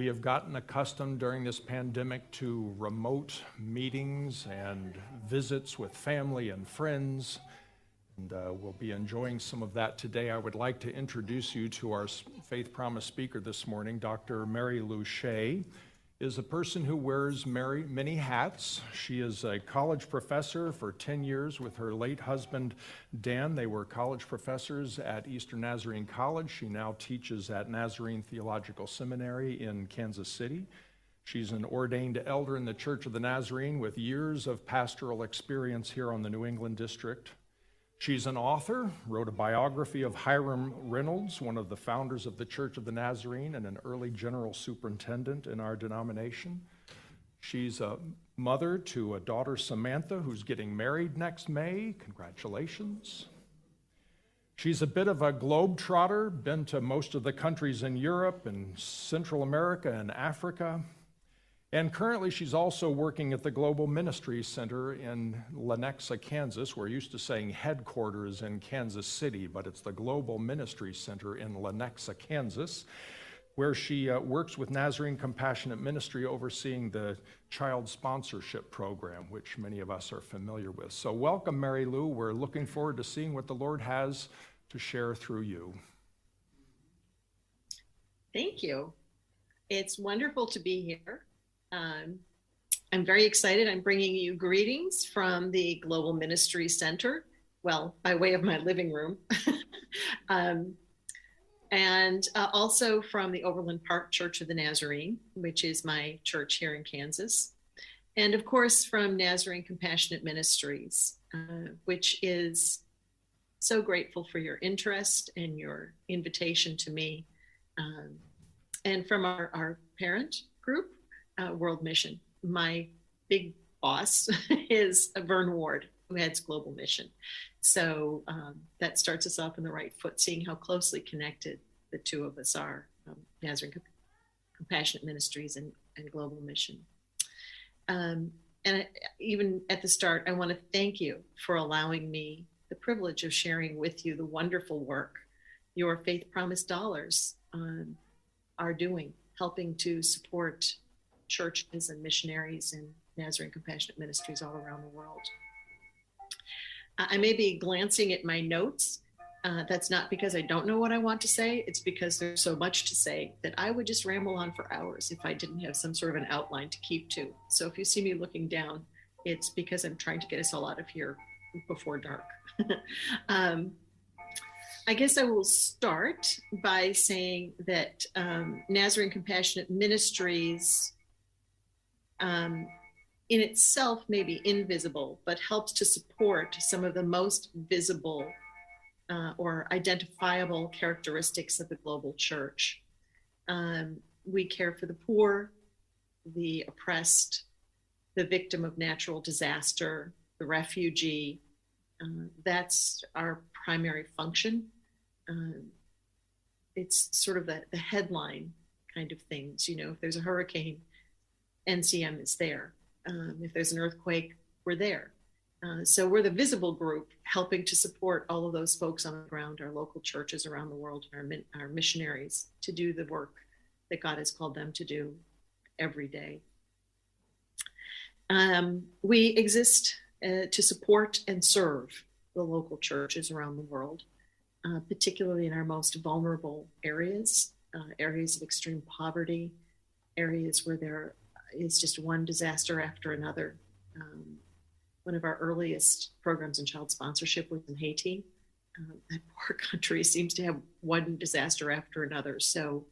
We have gotten accustomed during this pandemic to remote meetings and visits with family and friends, and uh, we'll be enjoying some of that today. I would like to introduce you to our Faith Promise speaker this morning, Dr. Mary Lou Shea is a person who wears many hats. She is a college professor for 10 years with her late husband, Dan. They were college professors at Eastern Nazarene College. She now teaches at Nazarene Theological Seminary in Kansas City. She's an ordained elder in the Church of the Nazarene with years of pastoral experience here on the New England District. She's an author, wrote a biography of Hiram Reynolds, one of the founders of the Church of the Nazarene and an early general superintendent in our denomination. She's a mother to a daughter, Samantha, who's getting married next May. Congratulations. She's a bit of a globetrotter, been to most of the countries in Europe and Central America and Africa. And currently, she's also working at the Global Ministry Center in Lenexa, Kansas. We're used to saying headquarters in Kansas City, but it's the Global Ministry Center in Lenexa, Kansas, where she uh, works with Nazarene Compassionate Ministry overseeing the child sponsorship program, which many of us are familiar with. So, welcome, Mary Lou. We're looking forward to seeing what the Lord has to share through you. Thank you. It's wonderful to be here. Um, I'm very excited. I'm bringing you greetings from the Global Ministry Center, well, by way of my living room, um, and uh, also from the Overland Park Church of the Nazarene, which is my church here in Kansas, and of course from Nazarene Compassionate Ministries, uh, which is so grateful for your interest and your invitation to me, um, and from our, our parent group, uh, World Mission. My big boss is Verne Ward, who heads Global Mission. So um, that starts us off in the right foot, seeing how closely connected the two of us are um, Nazarene Compassionate Ministries and, and Global Mission. Um, and even at the start, I want to thank you for allowing me the privilege of sharing with you the wonderful work your Faith Promise dollars um, are doing, helping to support churches and missionaries and Nazarene Compassionate Ministries all around the world. I may be glancing at my notes. Uh, that's not because I don't know what I want to say. It's because there's so much to say that I would just ramble on for hours if I didn't have some sort of an outline to keep to. So if you see me looking down, it's because I'm trying to get us all out of here before dark. um, I guess I will start by saying that um, Nazarene Compassionate Ministries um, in itself may be invisible, but helps to support some of the most visible uh, or identifiable characteristics of the global church. Um, we care for the poor, the oppressed, the victim of natural disaster, the refugee. Uh, that's our primary function. Um, it's sort of the, the headline kind of things. You know, if there's a hurricane, NCM is there. Um, if there's an earthquake, we're there. Uh, so we're the visible group helping to support all of those folks on the ground, our local churches around the world, our, our missionaries to do the work that God has called them to do every day. Um, we exist uh, to support and serve the local churches around the world, uh, particularly in our most vulnerable areas, uh, areas of extreme poverty, areas where there is just one disaster after another. Um, one of our earliest programs in child sponsorship was in Haiti. Uh, that poor country seems to have one disaster after another. So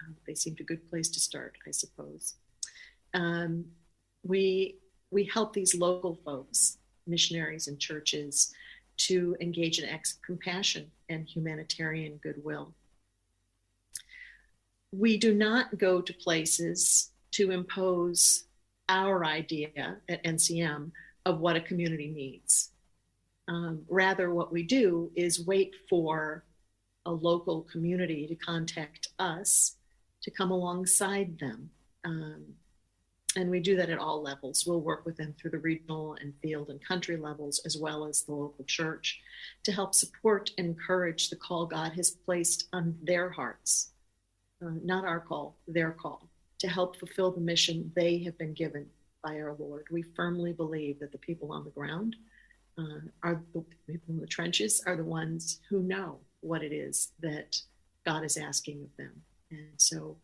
uh, they seemed a good place to start, I suppose. Um, we we help these local folks, missionaries and churches, to engage in acts of compassion and humanitarian goodwill. We do not go to places to impose our idea at NCM of what a community needs. Um, rather, what we do is wait for a local community to contact us to come alongside them. Um, and we do that at all levels. We'll work with them through the regional and field and country levels, as well as the local church, to help support and encourage the call God has placed on their hearts. Uh, not our call, their call to help fulfill the mission they have been given by our Lord. We firmly believe that the people on the ground uh, are the people in the trenches are the ones who know what it is that God is asking of them. And so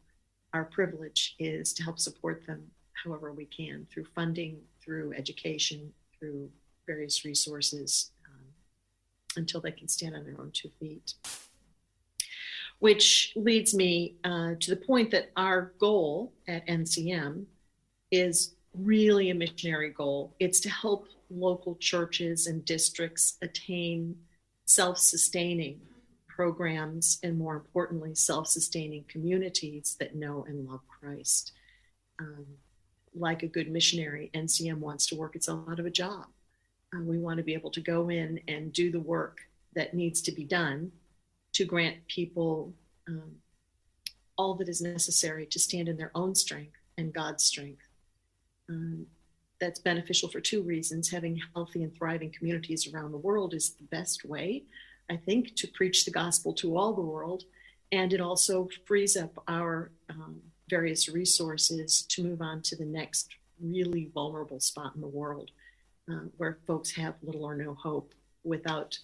our privilege is to help support them however we can through funding, through education, through various resources um, until they can stand on their own two feet. Which leads me uh, to the point that our goal at NCM is really a missionary goal. It's to help local churches and districts attain self sustaining programs and, more importantly, self sustaining communities that know and love Christ. Um, like a good missionary, NCM wants to work itself out of a job. Uh, we want to be able to go in and do the work that needs to be done to grant people um, all that is necessary to stand in their own strength and God's strength. Um, that's beneficial for two reasons. Having healthy and thriving communities around the world is the best way, I think, to preach the gospel to all the world. And it also frees up our um, various resources to move on to the next really vulnerable spot in the world uh, where folks have little or no hope without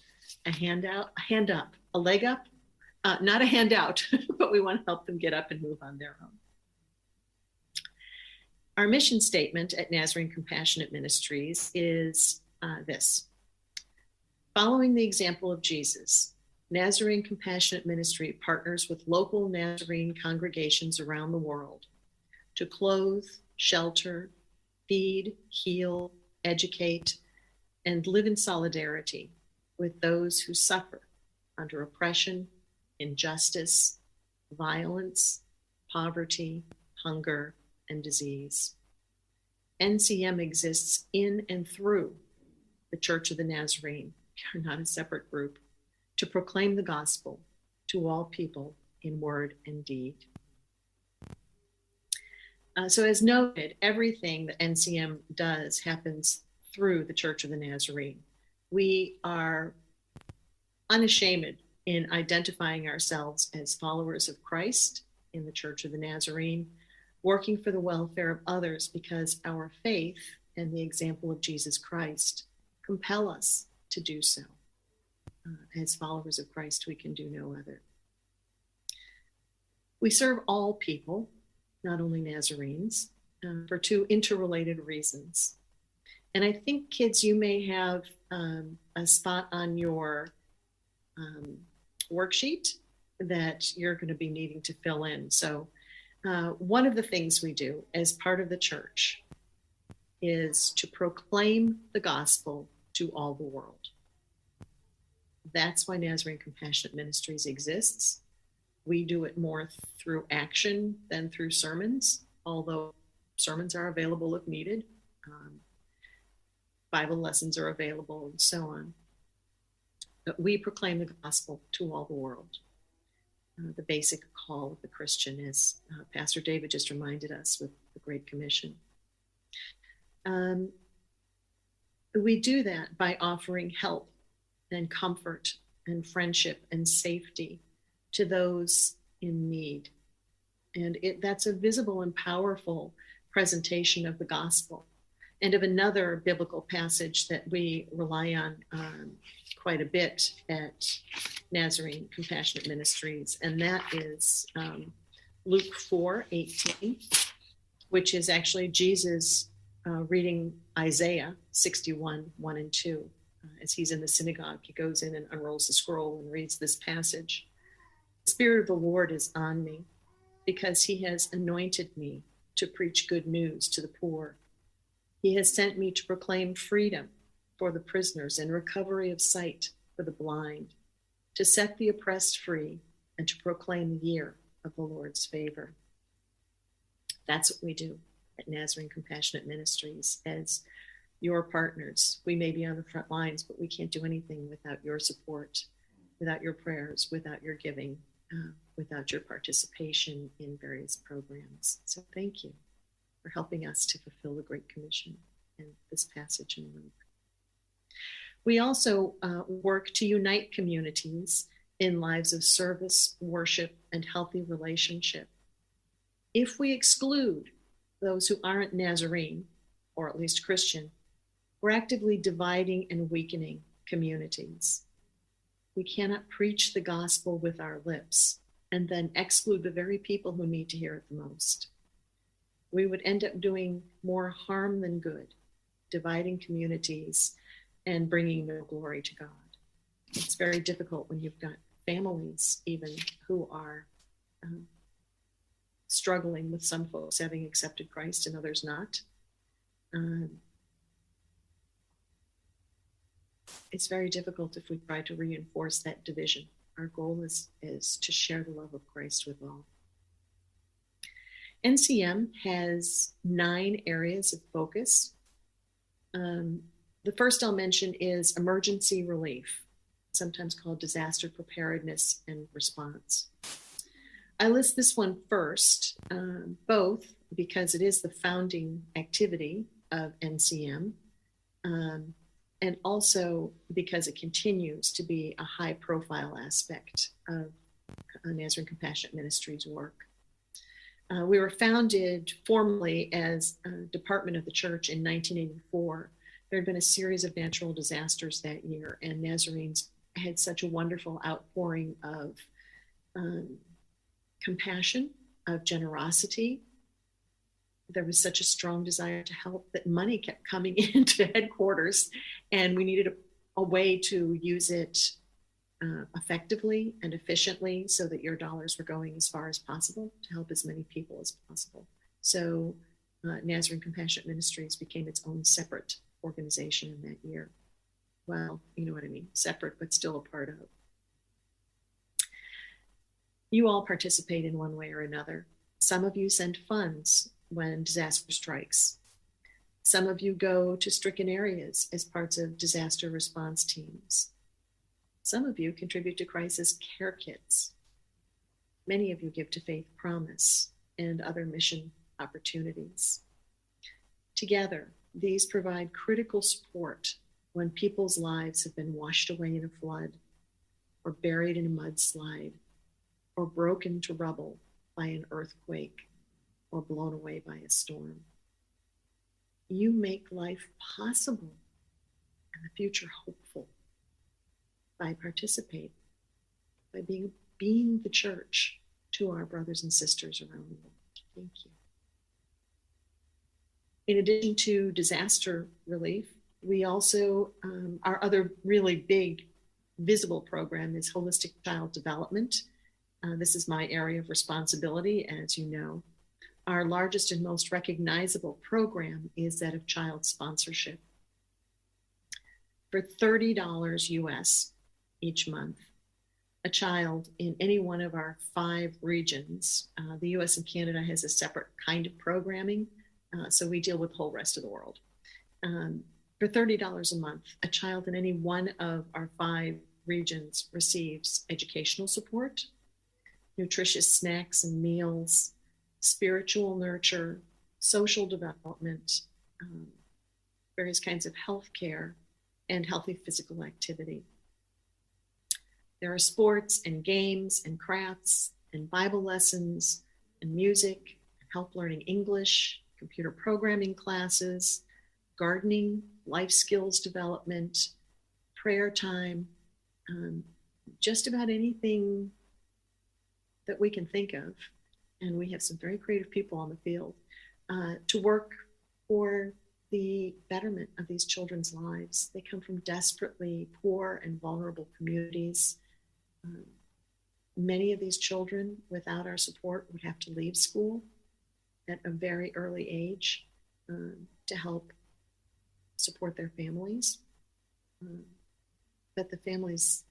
a handout, a hand up, a leg up, uh, not a handout, but we want to help them get up and move on their own. Our mission statement at Nazarene Compassionate Ministries is uh, this Following the example of Jesus, Nazarene Compassionate Ministry partners with local Nazarene congregations around the world to clothe, shelter, feed, heal, educate, and live in solidarity with those who suffer under oppression, injustice, violence, poverty, hunger, and disease. NCM exists in and through the Church of the Nazarene. We are not a separate group to proclaim the gospel to all people in word and deed. Uh, so, as noted, everything that NCM does happens through the Church of the Nazarene. We are unashamed in identifying ourselves as followers of Christ in the Church of the Nazarene, working for the welfare of others because our faith and the example of Jesus Christ compel us to do so. Uh, as followers of Christ, we can do no other. We serve all people, not only Nazarenes, uh, for two interrelated reasons. And I think, kids, you may have um, a spot on your um, worksheet that you're going to be needing to fill in. So, uh, one of the things we do as part of the church is to proclaim the gospel to all the world. That's why Nazarene Compassionate Ministries exists. We do it more through action than through sermons, although sermons are available if needed. Um, Bible lessons are available, and so on. But we proclaim the gospel to all the world. Uh, the basic call of the Christian, is uh, Pastor David just reminded us with the Great Commission. Um, we do that by offering help and comfort and friendship and safety to those in need. And it, that's a visible and powerful presentation of the gospel and of another biblical passage that we rely on um, quite a bit at Nazarene Compassionate Ministries, and that is um, Luke 4 18, which is actually Jesus uh, reading Isaiah 61 1 and 2. Uh, as he's in the synagogue, he goes in and unrolls the scroll and reads this passage The Spirit of the Lord is on me because he has anointed me to preach good news to the poor. He has sent me to proclaim freedom for the prisoners and recovery of sight for the blind, to set the oppressed free, and to proclaim the year of the Lord's favor. That's what we do at Nazarene Compassionate Ministries as your partners. We may be on the front lines, but we can't do anything without your support, without your prayers, without your giving, uh, without your participation in various programs. So thank you for helping us to fulfill the Great Commission and this passage in Luke. We also uh, work to unite communities in lives of service, worship, and healthy relationship. If we exclude those who aren't Nazarene, or at least Christian, we're actively dividing and weakening communities. We cannot preach the gospel with our lips and then exclude the very people who need to hear it the most. We would end up doing more harm than good, dividing communities and bringing no glory to God. It's very difficult when you've got families, even who are um, struggling with some folks having accepted Christ and others not. Um, it's very difficult if we try to reinforce that division. Our goal is, is to share the love of Christ with all. NCM has nine areas of focus. Um, the first I'll mention is emergency relief, sometimes called disaster preparedness and response. I list this one first, um, both because it is the founding activity of NCM, um, and also because it continues to be a high profile aspect of Nazarene Compassionate Ministries work. Uh, we were founded formally as a department of the church in 1984. There had been a series of natural disasters that year, and Nazarenes had such a wonderful outpouring of um, compassion, of generosity, there was such a strong desire to help that money kept coming into headquarters, and we needed a, a way to use it uh, effectively and efficiently so that your dollars were going as far as possible to help as many people as possible. So, uh, Nazarene Compassionate Ministries became its own separate organization in that year. Well, you know what I mean, separate but still a part of. You all participate in one way or another. Some of you send funds when disaster strikes. Some of you go to stricken areas as parts of disaster response teams. Some of you contribute to crisis care kits. Many of you give to Faith Promise and other mission opportunities. Together, these provide critical support when people's lives have been washed away in a flood, or buried in a mudslide, or broken to rubble by an earthquake or blown away by a storm. You make life possible and the future hopeful by participating, by being, being the church to our brothers and sisters around the world. Thank you. In addition to disaster relief, we also, um, our other really big visible program is holistic child development. Uh, this is my area of responsibility, as you know. Our largest and most recognizable program is that of child sponsorship. For $30 US each month, a child in any one of our five regions, uh, the US and Canada has a separate kind of programming, uh, so we deal with the whole rest of the world. Um, for $30 a month, a child in any one of our five regions receives educational support, nutritious snacks and meals, spiritual nurture, social development, um, various kinds of health care, and healthy physical activity. There are sports and games and crafts and Bible lessons and music, help learning English, computer programming classes, gardening, life skills development, prayer time, um, just about anything that we can think of and we have some very creative people on the field uh, to work for the betterment of these children's lives. They come from desperately poor and vulnerable communities. Um, many of these children, without our support, would have to leave school at a very early age um, to help support their families. Um, but the families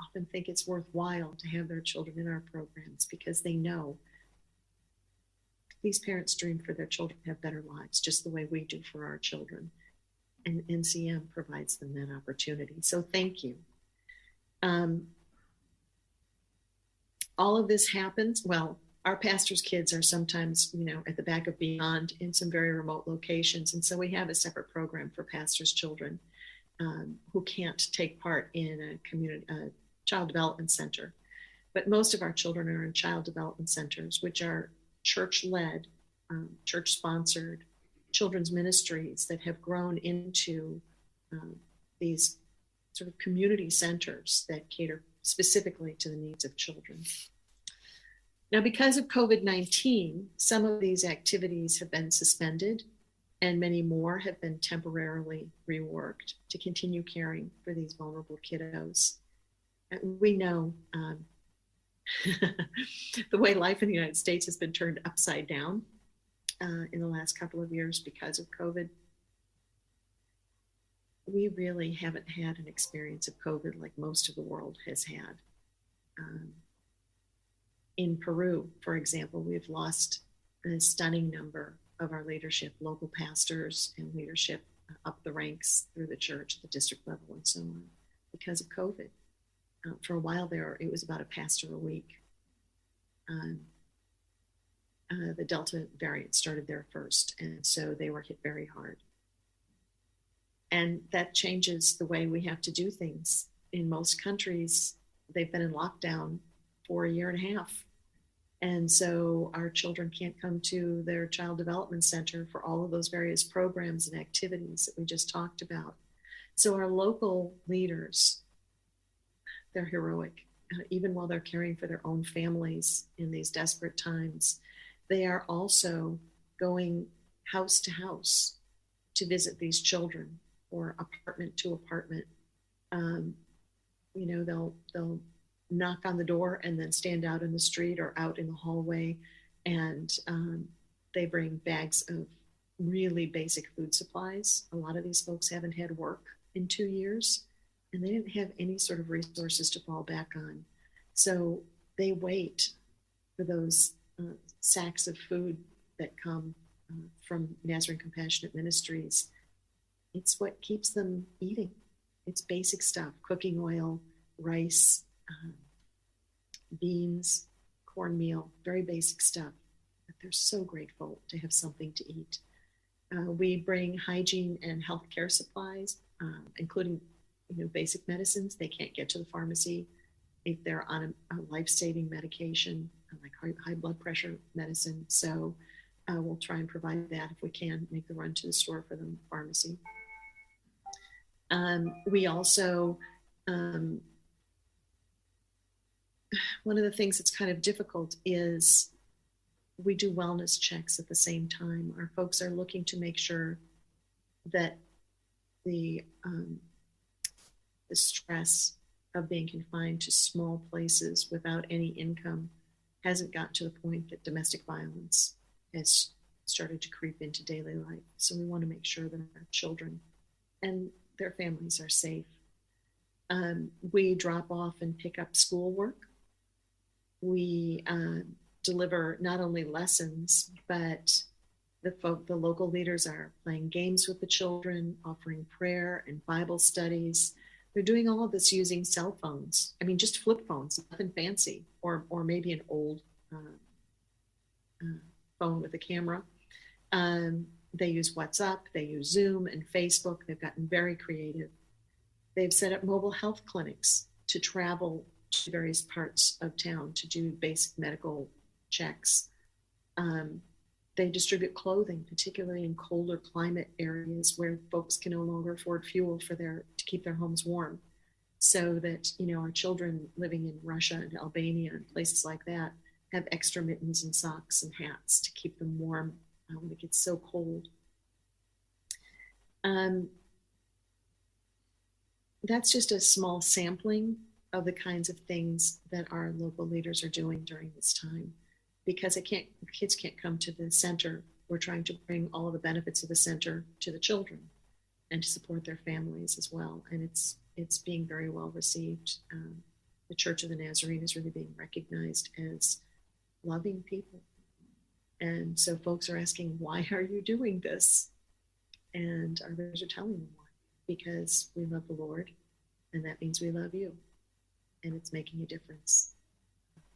often think it's worthwhile to have their children in our programs because they know these parents dream for their children to have better lives, just the way we do for our children. And NCM provides them that opportunity. So thank you. Um, all of this happens, well, our pastors' kids are sometimes, you know, at the back of Beyond in some very remote locations. And so we have a separate program for pastors' children um, who can't take part in a community, child development center. but most of our children are in child development centers, which are church led, um, church sponsored children's ministries that have grown into um, these sort of community centers that cater specifically to the needs of children. Now, because of COVID 19, some of these activities have been suspended and many more have been temporarily reworked to continue caring for these vulnerable kiddos. We know um, the way life in the United States has been turned upside down uh, in the last couple of years because of COVID. We really haven't had an experience of COVID like most of the world has had. Um, in Peru, for example, we've lost a stunning number of our leadership, local pastors and leadership up the ranks through the church, the district level, and so on, because of COVID. Uh, for a while there, it was about a pastor a week. Um, uh, the Delta variant started there first, and so they were hit very hard. And that changes the way we have to do things. In most countries, they've been in lockdown for a year and a half. And so our children can't come to their child development center for all of those various programs and activities that we just talked about. So our local leaders, they're heroic. Even while they're caring for their own families in these desperate times, they are also going house to house to visit these children or apartment to apartment. Um, you know, they'll they'll knock on the door and then stand out in the street or out in the hallway. And um, they bring bags of really basic food supplies. A lot of these folks haven't had work in two years and they didn't have any sort of resources to fall back on. So they wait for those uh, sacks of food that come uh, from Nazarene Compassionate Ministries. It's what keeps them eating. It's basic stuff cooking oil, rice, um, beans, cornmeal, very basic stuff. But they're so grateful to have something to eat. Uh, we bring hygiene and healthcare supplies, um, including you know basic medicines. They can't get to the pharmacy if they're on a, a life-saving medication like high, high blood pressure medicine. So uh, we'll try and provide that if we can. Make the run to the store for the pharmacy. Um, we also um, one of the things that's kind of difficult is we do wellness checks at the same time. Our folks are looking to make sure that the um, the stress of being confined to small places without any income hasn't got to the point that domestic violence has started to creep into daily life. So we want to make sure that our children and their families are safe. Um, we drop off and pick up schoolwork we uh, deliver not only lessons, but the folk, the local leaders are playing games with the children, offering prayer and Bible studies. They're doing all of this using cell phones. I mean, just flip phones, nothing fancy, or or maybe an old uh, uh, phone with a camera. Um, they use WhatsApp, they use Zoom and Facebook. They've gotten very creative. They've set up mobile health clinics to travel to various parts of town to do basic medical checks. Um, they distribute clothing, particularly in colder climate areas where folks can no longer afford fuel for their to keep their homes warm. So that you know our children living in Russia and Albania and places like that have extra mittens and socks and hats to keep them warm uh, when it gets so cold. Um, that's just a small sampling of the kinds of things that our local leaders are doing during this time because it can't kids can't come to the center. We're trying to bring all of the benefits of the center to the children and to support their families as well. And it's it's being very well received. Um, the church of the nazarene is really being recognized as loving people and so folks are asking why are you doing this and our leaders are telling them why because we love the lord and that means we love you and it's making a difference.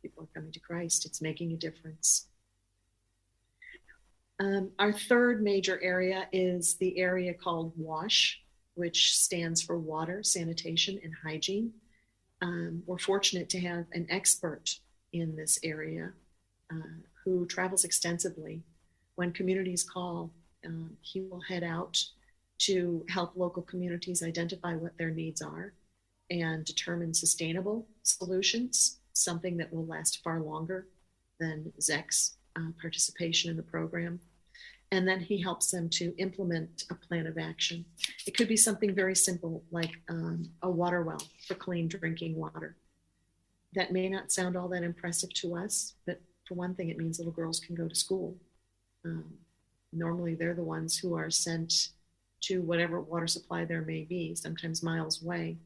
People are coming to Christ, it's making a difference. Um, our third major area is the area called WASH, which stands for Water, Sanitation, and Hygiene. Um, we're fortunate to have an expert in this area uh, who travels extensively. When communities call, um, he will head out to help local communities identify what their needs are and determine sustainable solutions, something that will last far longer than Zach's uh, participation in the program. And then he helps them to implement a plan of action. It could be something very simple like um, a water well for clean drinking water. That may not sound all that impressive to us, but for one thing, it means little girls can go to school. Um, normally, they're the ones who are sent to whatever water supply there may be, sometimes miles away,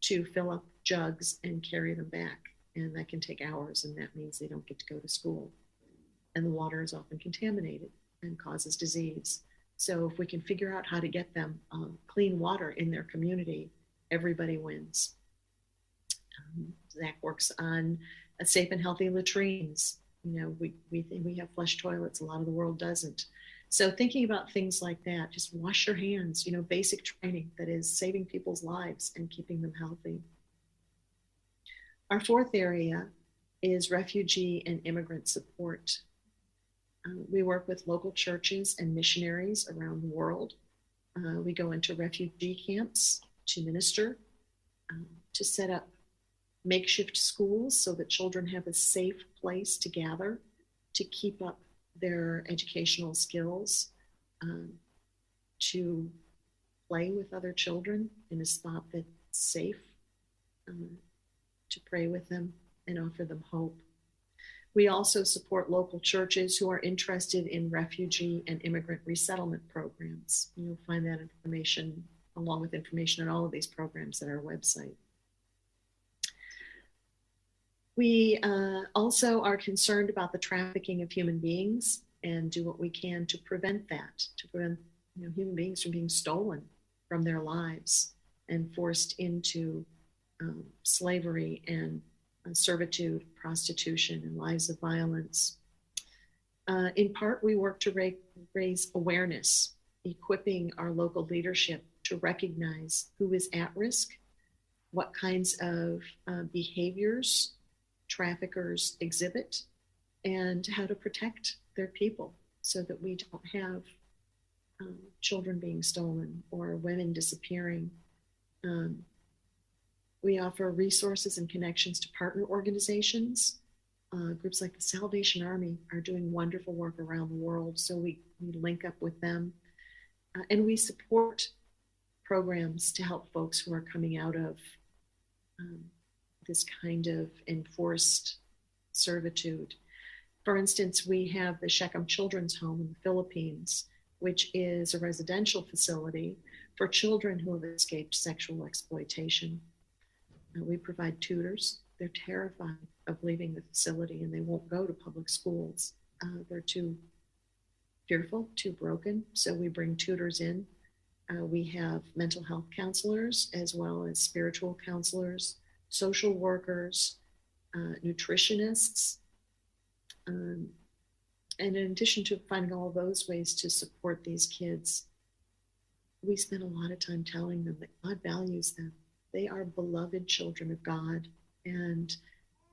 to fill up jugs and carry them back. And that can take hours, and that means they don't get to go to school. And the water is often contaminated and causes disease. So, if we can figure out how to get them um, clean water in their community, everybody wins. Um, Zach works on safe and healthy latrines. You know, we, we think we have flush toilets, a lot of the world doesn't. So thinking about things like that, just wash your hands, you know, basic training that is saving people's lives and keeping them healthy. Our fourth area is refugee and immigrant support. Uh, we work with local churches and missionaries around the world. Uh, we go into refugee camps to minister, um, to set up makeshift schools so that children have a safe place to gather to keep up their educational skills, um, to play with other children in a spot that's safe, um, to pray with them and offer them hope. We also support local churches who are interested in refugee and immigrant resettlement programs. You'll find that information along with information on all of these programs at our website. We uh, also are concerned about the trafficking of human beings and do what we can to prevent that, to prevent you know, human beings from being stolen from their lives and forced into um, slavery and uh, servitude, prostitution, and lives of violence. Uh, in part, we work to ra- raise awareness, equipping our local leadership to recognize who is at risk, what kinds of uh, behaviors traffickers exhibit and how to protect their people so that we don't have um, children being stolen or women disappearing. Um, we offer resources and connections to partner organizations. Uh, groups like the Salvation Army are doing wonderful work around the world, so we, we link up with them. Uh, and we support programs to help folks who are coming out of um, this kind of enforced servitude. For instance, we have the Shechem Children's Home in the Philippines, which is a residential facility for children who have escaped sexual exploitation. We provide tutors. They're terrified of leaving the facility and they won't go to public schools. Uh, they're too fearful, too broken. So we bring tutors in. Uh, we have mental health counselors as well as spiritual counselors social workers, uh, nutritionists. Um, and in addition to finding all those ways to support these kids, we spend a lot of time telling them that God values them. They are beloved children of God and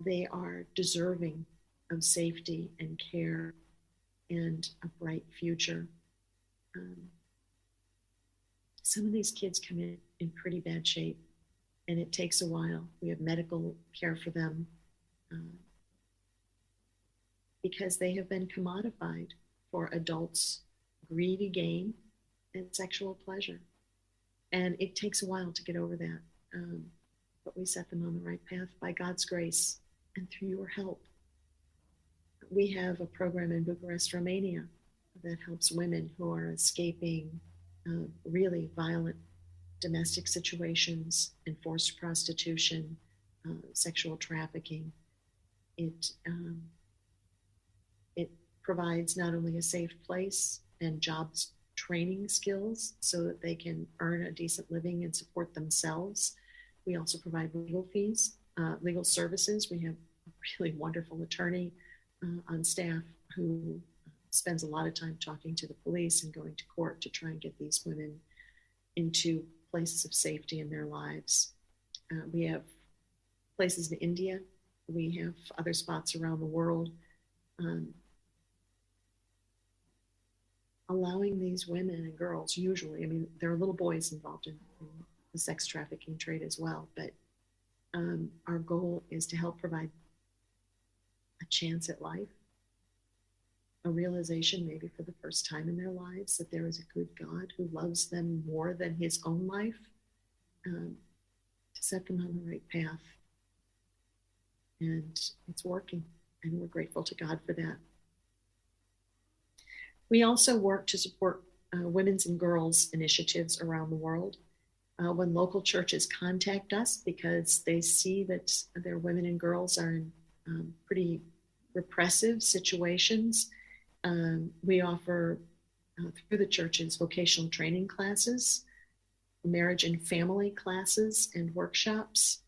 they are deserving of safety and care and a bright future. Um, some of these kids come in in pretty bad shape and it takes a while. We have medical care for them uh, because they have been commodified for adults' greedy gain and sexual pleasure. And it takes a while to get over that. Um, but we set them on the right path by God's grace and through your help. We have a program in Bucharest, Romania that helps women who are escaping uh, really violent domestic situations, enforced prostitution, uh, sexual trafficking. It um, it provides not only a safe place and jobs training skills so that they can earn a decent living and support themselves. We also provide legal fees, uh, legal services. We have a really wonderful attorney uh, on staff who spends a lot of time talking to the police and going to court to try and get these women into places of safety in their lives. Uh, we have places in India. We have other spots around the world. Um, allowing these women and girls, usually, I mean, there are little boys involved in, in the sex trafficking trade as well, but um, our goal is to help provide a chance at life, a realization, maybe for the first time in their lives, that there is a good God who loves them more than his own life, um, to set them on the right path. And it's working, and we're grateful to God for that. We also work to support uh, women's and girls initiatives around the world. Uh, when local churches contact us because they see that their women and girls are in um, pretty repressive situations, um, we offer uh, through the churches vocational training classes, marriage and family classes, and workshops.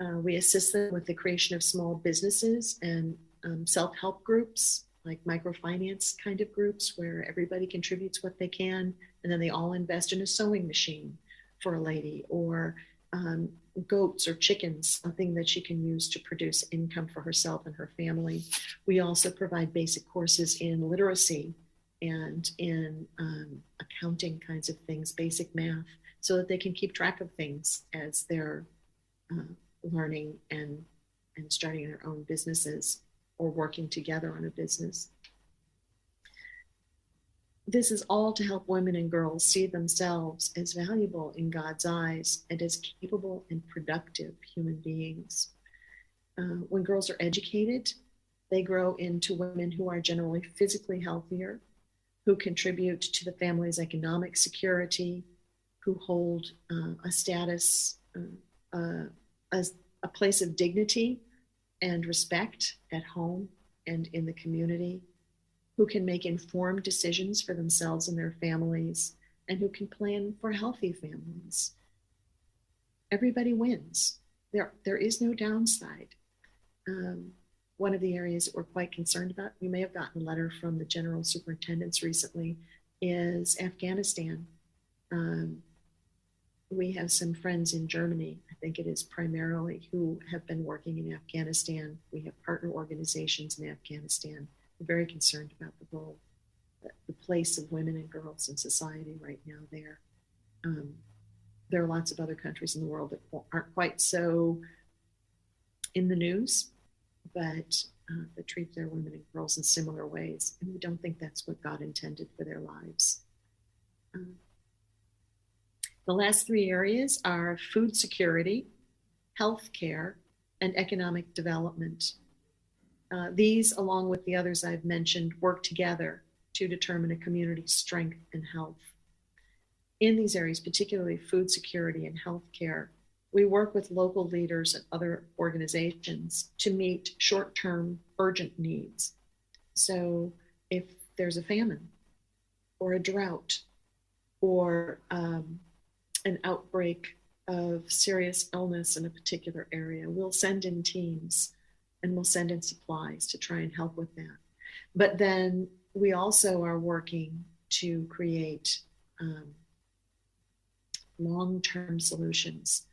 Uh, we assist them with the creation of small businesses and um, self help groups like microfinance kind of groups where everybody contributes what they can and then they all invest in a sewing machine for a lady or um, goats or chickens, something that she can use to produce income for herself and her family. We also provide basic courses in literacy and in um, accounting kinds of things, basic math, so that they can keep track of things as they're uh, learning and and starting their own businesses or working together on a business. This is all to help women and girls see themselves as valuable in God's eyes and as capable and productive human beings. Uh, when girls are educated, they grow into women who are generally physically healthier, who contribute to the family's economic security, who hold uh, a status, uh, a, a place of dignity and respect at home and in the community, who can make informed decisions for themselves and their families, and who can plan for healthy families. Everybody wins. There, there is no downside. Um, one of the areas that we're quite concerned about, you may have gotten a letter from the general superintendents recently, is Afghanistan. Um, we have some friends in Germany, I think it is primarily, who have been working in Afghanistan. We have partner organizations in Afghanistan. We're very concerned about the role, the place of women and girls in society right now there. Um, there are lots of other countries in the world that aren't quite so in the news, but uh, that treat their women and girls in similar ways. And we don't think that's what God intended for their lives. Um, the last three areas are food security, health care, and economic development. Uh, these, along with the others I've mentioned, work together to determine a community's strength and health. In these areas, particularly food security and health care, we work with local leaders and other organizations to meet short term urgent needs. So, if there's a famine or a drought or um, an outbreak of serious illness in a particular area, we'll send in teams and we'll send in supplies to try and help with that. But then we also are working to create um, long term solutions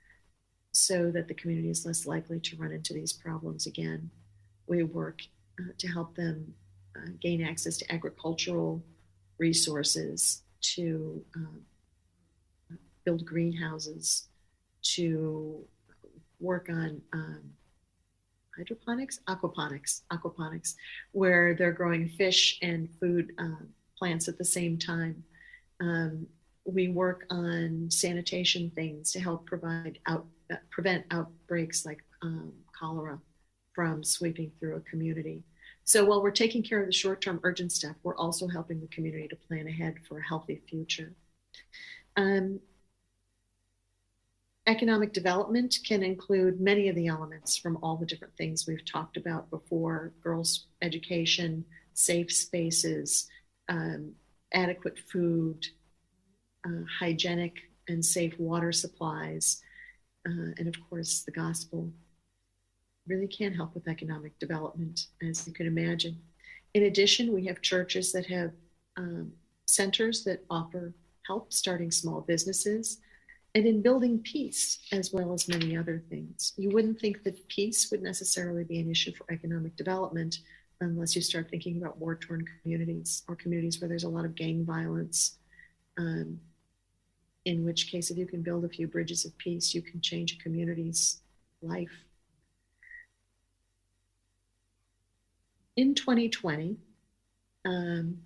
so that the community is less likely to run into these problems again. We work uh, to help them uh, gain access to agricultural resources, to um, build greenhouses, to work on um, hydroponics, aquaponics, aquaponics, where they're growing fish and food uh, plants at the same time. Um, we work on sanitation things to help provide out uh, prevent outbreaks like um, cholera from sweeping through a community. So while we're taking care of the short-term urgent stuff, we're also helping the community to plan ahead for a healthy future. Um, economic development can include many of the elements from all the different things we've talked about before girls' education, safe spaces, um, adequate food, uh, hygienic and safe water supplies, uh, and of course, the gospel really can help with economic development, as you can imagine. In addition, we have churches that have um, centers that offer help starting small businesses and in building peace as well as many other things. You wouldn't think that peace would necessarily be an issue for economic development unless you start thinking about war torn communities or communities where there's a lot of gang violence. Um, in which case, if you can build a few bridges of peace, you can change a community's life. In 2020, um,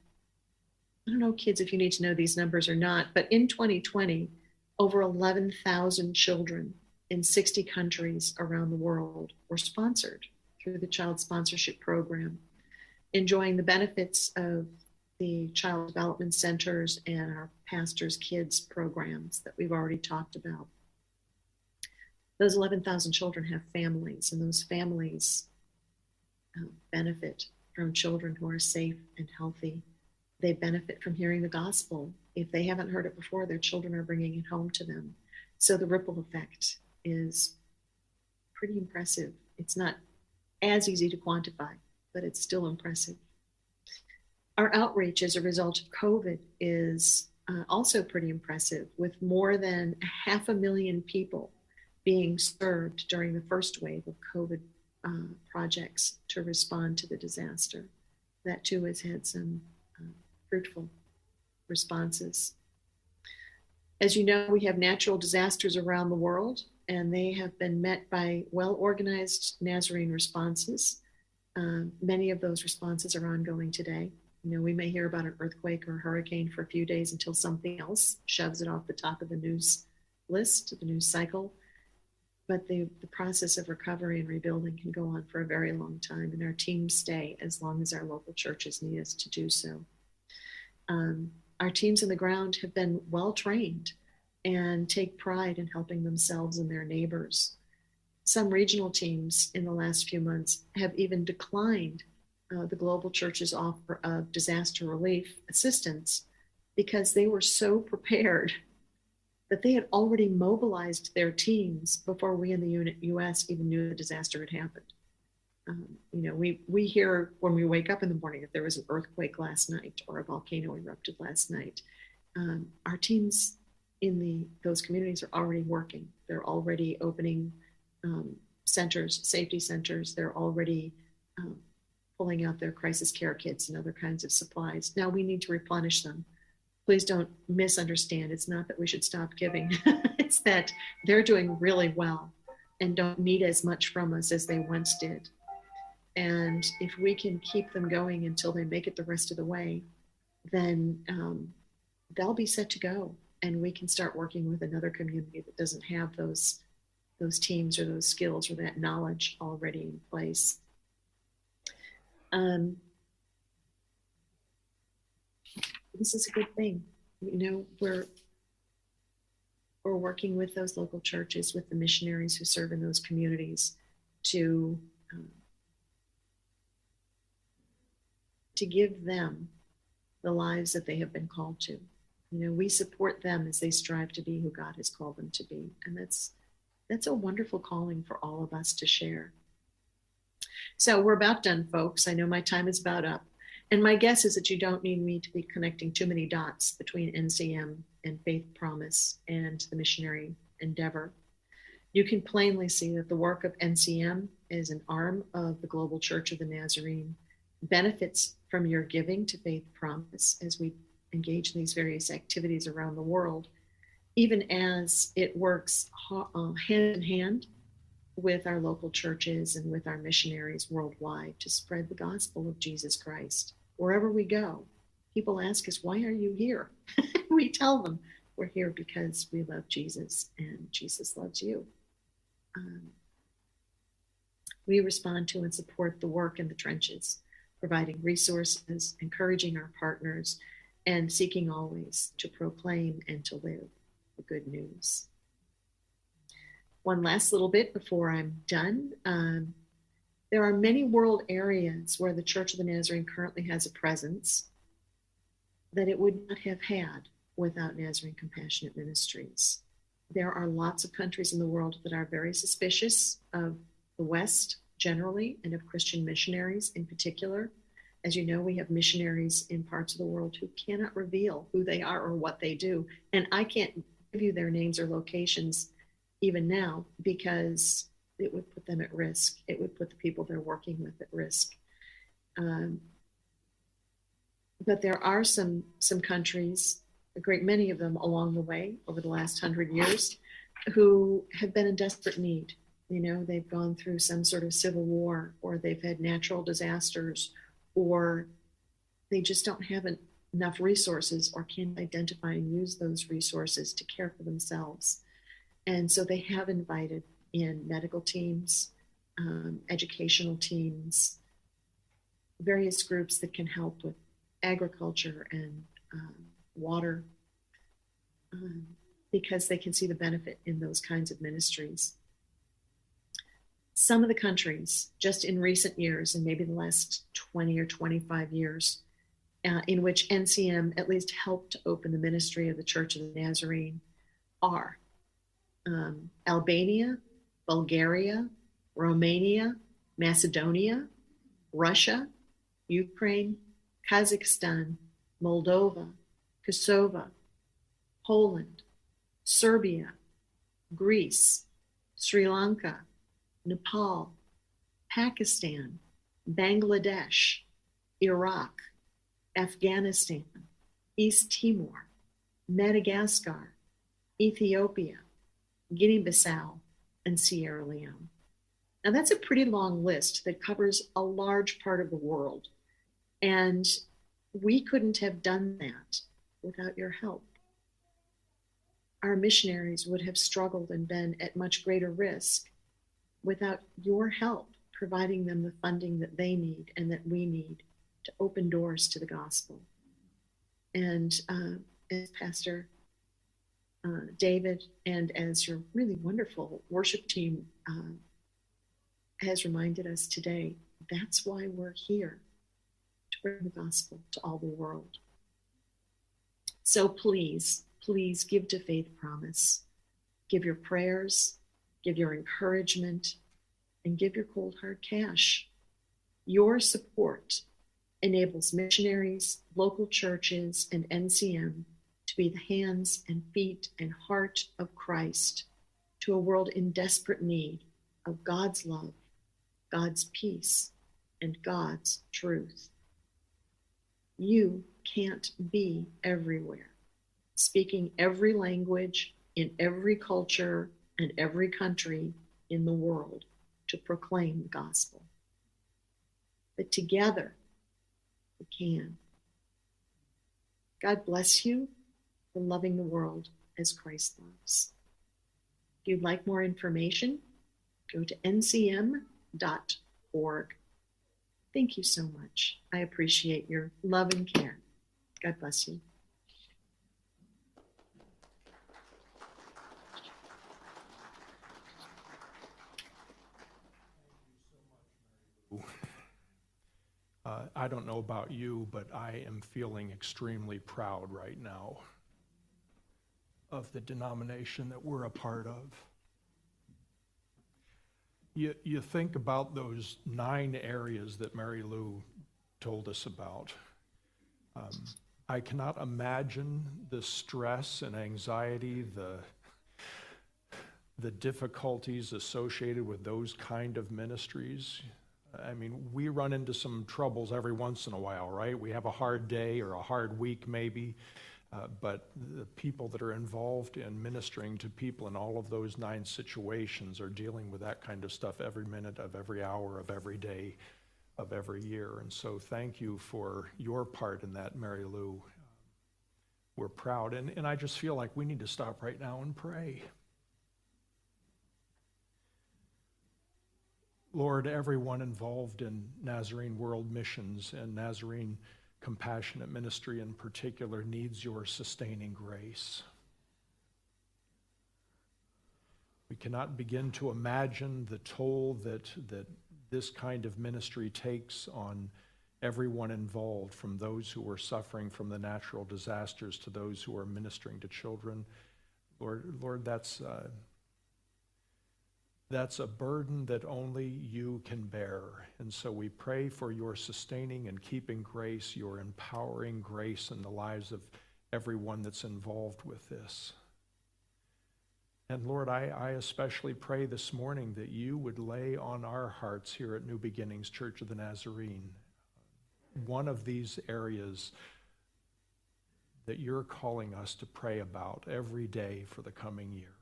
I don't know, kids, if you need to know these numbers or not, but in 2020, over 11,000 children in 60 countries around the world were sponsored through the Child Sponsorship Program, enjoying the benefits of the Child Development Centers and our Pastors Kids programs that we've already talked about. Those 11,000 children have families, and those families uh, benefit from children who are safe and healthy. They benefit from hearing the gospel. If they haven't heard it before, their children are bringing it home to them. So the ripple effect is pretty impressive. It's not as easy to quantify, but it's still impressive. Our outreach as a result of COVID is uh, also pretty impressive, with more than half a million people being served during the first wave of COVID uh, projects to respond to the disaster. That too has had some fruitful responses. As you know, we have natural disasters around the world, and they have been met by well organized Nazarene responses. Uh, many of those responses are ongoing today. You know, we may hear about an earthquake or a hurricane for a few days until something else shoves it off the top of the news list, the news cycle but the, the process of recovery and rebuilding can go on for a very long time, and our teams stay as long as our local churches need us to do so. Um, our teams on the ground have been well trained and take pride in helping themselves and their neighbors. Some regional teams in the last few months have even declined uh, the global church's offer of disaster relief assistance because they were so prepared that they had already mobilized their teams before we in the U.S. even knew the disaster had happened. Um, you know, we we hear when we wake up in the morning if there was an earthquake last night or a volcano erupted last night. Um, our teams in the those communities are already working. They're already opening um, centers, safety centers. They're already um, pulling out their crisis care kits and other kinds of supplies. Now we need to replenish them please don't misunderstand. It's not that we should stop giving, it's that they're doing really well and don't need as much from us as they once did. And if we can keep them going until they make it the rest of the way, then um, they'll be set to go. And we can start working with another community that doesn't have those those teams or those skills or that knowledge already in place. Um, this is a good thing. You know, we're we're working with those local churches, with the missionaries who serve in those communities, to um, to give them the lives that they have been called to. You know, we support them as they strive to be who God has called them to be, and that's that's a wonderful calling for all of us to share. So we're about done, folks. I know my time is about up. And my guess is that you don't need me to be connecting too many dots between NCM and Faith Promise and the missionary endeavor. You can plainly see that the work of NCM is an arm of the Global Church of the Nazarene, benefits from your giving to Faith Promise as we engage in these various activities around the world, even as it works uh, hand in hand with our local churches and with our missionaries worldwide to spread the gospel of Jesus Christ wherever we go, people ask us, Why are you here? we tell them, We're here because we love Jesus and Jesus loves you. Um, we respond to and support the work in the trenches, providing resources, encouraging our partners, and seeking always to proclaim and to live the good news. One last little bit before I'm done. Um, there are many world areas where the Church of the Nazarene currently has a presence that it would not have had without Nazarene Compassionate Ministries. There are lots of countries in the world that are very suspicious of the West generally and of Christian missionaries in particular. As you know, we have missionaries in parts of the world who cannot reveal who they are or what they do. And I can't give you their names or locations even now because it would put them at risk. It would put the people they're working with at risk. Um, but there are some some countries, a great many of them along the way over the last hundred years, who have been in desperate need. You know, they've gone through some sort of civil war, or they've had natural disasters, or they just don't have an, enough resources or can't identify and use those resources to care for themselves. And so they have invited in medical teams, um, educational teams, various groups that can help with agriculture and um, water um, because they can see the benefit in those kinds of ministries. Some of the countries, just in recent years, and maybe the last 20 or 25 years, uh, in which NCM at least helped open the ministry of the Church of the Nazarene, are um, Albania, Bulgaria, Romania, Macedonia, Russia, Ukraine, Kazakhstan, Moldova, Kosovo, Poland, Serbia, Greece, Sri Lanka, Nepal, Pakistan, Bangladesh, Iraq, Afghanistan, East Timor, Madagascar, Ethiopia, Guinea Bissau, and Sierra Leone. Now, that's a pretty long list that covers a large part of the world. And we couldn't have done that without your help. Our missionaries would have struggled and been at much greater risk without your help providing them the funding that they need and that we need to open doors to the gospel. And uh, as Pastor uh, David and as your really wonderful worship team uh, has reminded us today, that's why we're here to bring the gospel to all the world. So please, please give to Faith Promise. Give your prayers, give your encouragement, and give your cold hard cash. Your support enables missionaries, local churches, and NCM to be the hands and feet and heart of Christ to a world in desperate need of God's love, God's peace, and God's truth. You can't be everywhere, speaking every language in every culture and every country in the world to proclaim the gospel. But together, we can. God bless you for loving the world as Christ loves. If you'd like more information, go to ncm.org. Thank you so much. I appreciate your love and care. God bless you. Uh, I don't know about you, but I am feeling extremely proud right now of the denomination that we're a part of. You, you think about those nine areas that Mary Lou told us about. Um, I cannot imagine the stress and anxiety, the, the difficulties associated with those kind of ministries. I mean, we run into some troubles every once in a while, right? We have a hard day or a hard week, maybe. Uh, but the people that are involved in ministering to people in all of those nine situations are dealing with that kind of stuff every minute of every hour of every day of every year. And so thank you for your part in that, Mary Lou. We're proud. And, and I just feel like we need to stop right now and pray. Lord, everyone involved in Nazarene World Missions and Nazarene compassionate ministry in particular needs your sustaining grace. We cannot begin to imagine the toll that, that this kind of ministry takes on everyone involved, from those who are suffering from the natural disasters to those who are ministering to children. Lord, Lord that's, uh, that's a burden that only you can bear. And so we pray for your sustaining and keeping grace, your empowering grace in the lives of everyone that's involved with this. And Lord, I, I especially pray this morning that you would lay on our hearts here at New Beginnings Church of the Nazarene one of these areas that you're calling us to pray about every day for the coming year.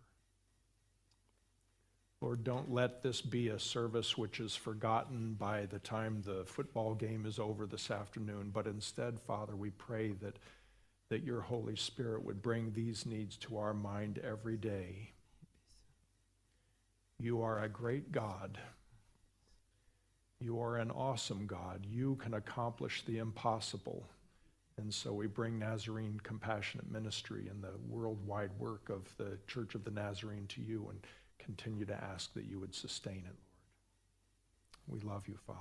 Lord, don't let this be a service which is forgotten by the time the football game is over this afternoon, but instead, Father, we pray that, that your Holy Spirit would bring these needs to our mind every day. You are a great God. You are an awesome God. You can accomplish the impossible. And so we bring Nazarene Compassionate Ministry and the worldwide work of the Church of the Nazarene to you and continue to ask that you would sustain it, Lord. We love you, Father.